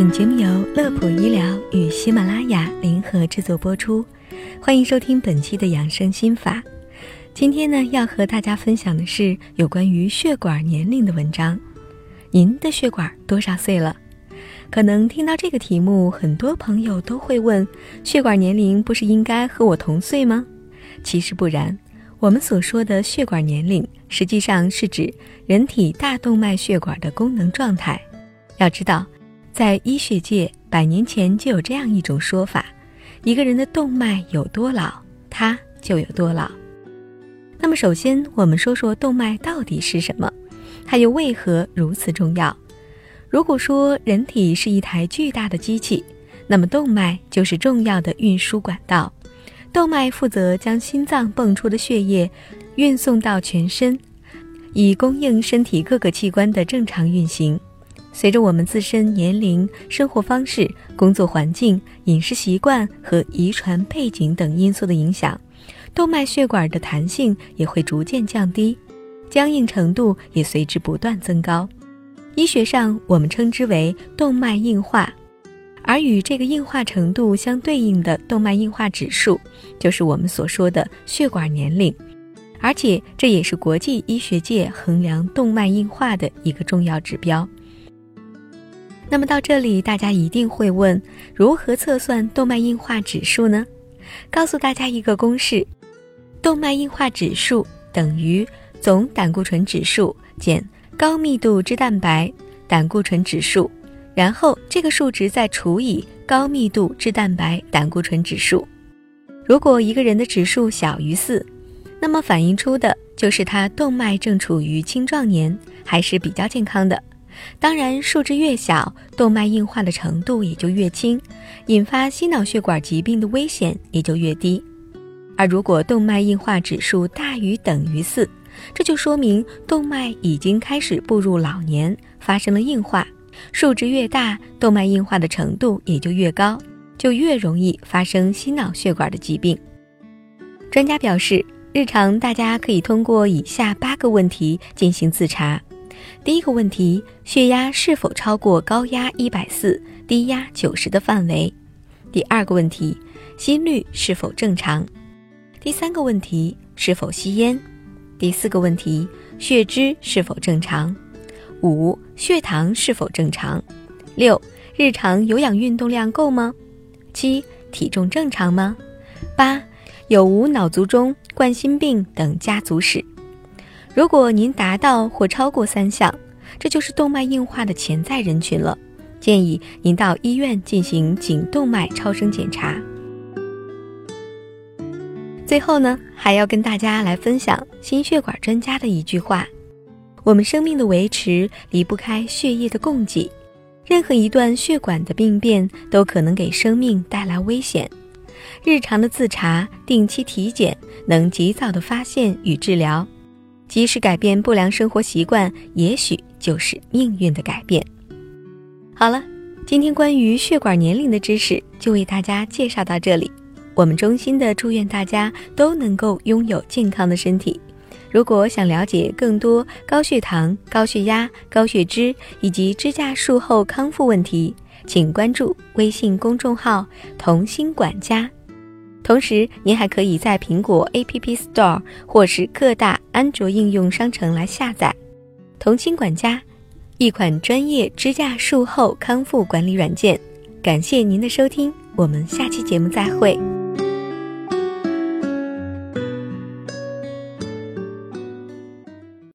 本节目由乐普医疗与喜马拉雅联合制作播出，欢迎收听本期的养生心法。今天呢，要和大家分享的是有关于血管年龄的文章。您的血管多少岁了？可能听到这个题目，很多朋友都会问：血管年龄不是应该和我同岁吗？其实不然，我们所说的血管年龄，实际上是指人体大动脉血管的功能状态。要知道。在医学界，百年前就有这样一种说法：一个人的动脉有多老，他就有多老。那么，首先我们说说动脉到底是什么，它又为何如此重要？如果说人体是一台巨大的机器，那么动脉就是重要的运输管道。动脉负责将心脏泵出的血液运送到全身，以供应身体各个器官的正常运行。随着我们自身年龄、生活方式、工作环境、饮食习惯和遗传背景等因素的影响，动脉血管的弹性也会逐渐降低，僵硬程度也随之不断增高。医学上，我们称之为动脉硬化，而与这个硬化程度相对应的动脉硬化指数，就是我们所说的血管年龄，而且这也是国际医学界衡量动脉硬化的一个重要指标。那么到这里，大家一定会问：如何测算动脉硬化指数呢？告诉大家一个公式：动脉硬化指数等于总胆固醇指数减高密度脂蛋白胆固醇指数，然后这个数值再除以高密度脂蛋白胆固醇指数。如果一个人的指数小于四，那么反映出的就是他动脉正处于青壮年，还是比较健康的。当然，数值越小，动脉硬化的程度也就越轻，引发心脑血管疾病的危险也就越低。而如果动脉硬化指数大于等于四，这就说明动脉已经开始步入老年，发生了硬化。数值越大，动脉硬化的程度也就越高，就越容易发生心脑血管的疾病。专家表示，日常大家可以通过以下八个问题进行自查。第一个问题，血压是否超过高压一百四、低压九十的范围？第二个问题，心率是否正常？第三个问题，是否吸烟？第四个问题，血脂是否正常？五、血糖是否正常？六、日常有氧运动量够吗？七、体重正常吗？八、有无脑卒中、冠心病等家族史？如果您达到或超过三项，这就是动脉硬化的潜在人群了。建议您到医院进行颈动脉超声检查。最后呢，还要跟大家来分享心血管专家的一句话：我们生命的维持离不开血液的供给，任何一段血管的病变都可能给生命带来危险。日常的自查、定期体检，能及早的发现与治疗。及时改变不良生活习惯，也许就是命运的改变。好了，今天关于血管年龄的知识就为大家介绍到这里。我们衷心的祝愿大家都能够拥有健康的身体。如果想了解更多高血糖、高血压、高血脂以及支架术后康复问题，请关注微信公众号“童心管家”。同时，您还可以在苹果 App Store 或是各大安卓应用商城来下载“童心管家”，一款专业支架术后康复管理软件。感谢您的收听，我们下期节目再会。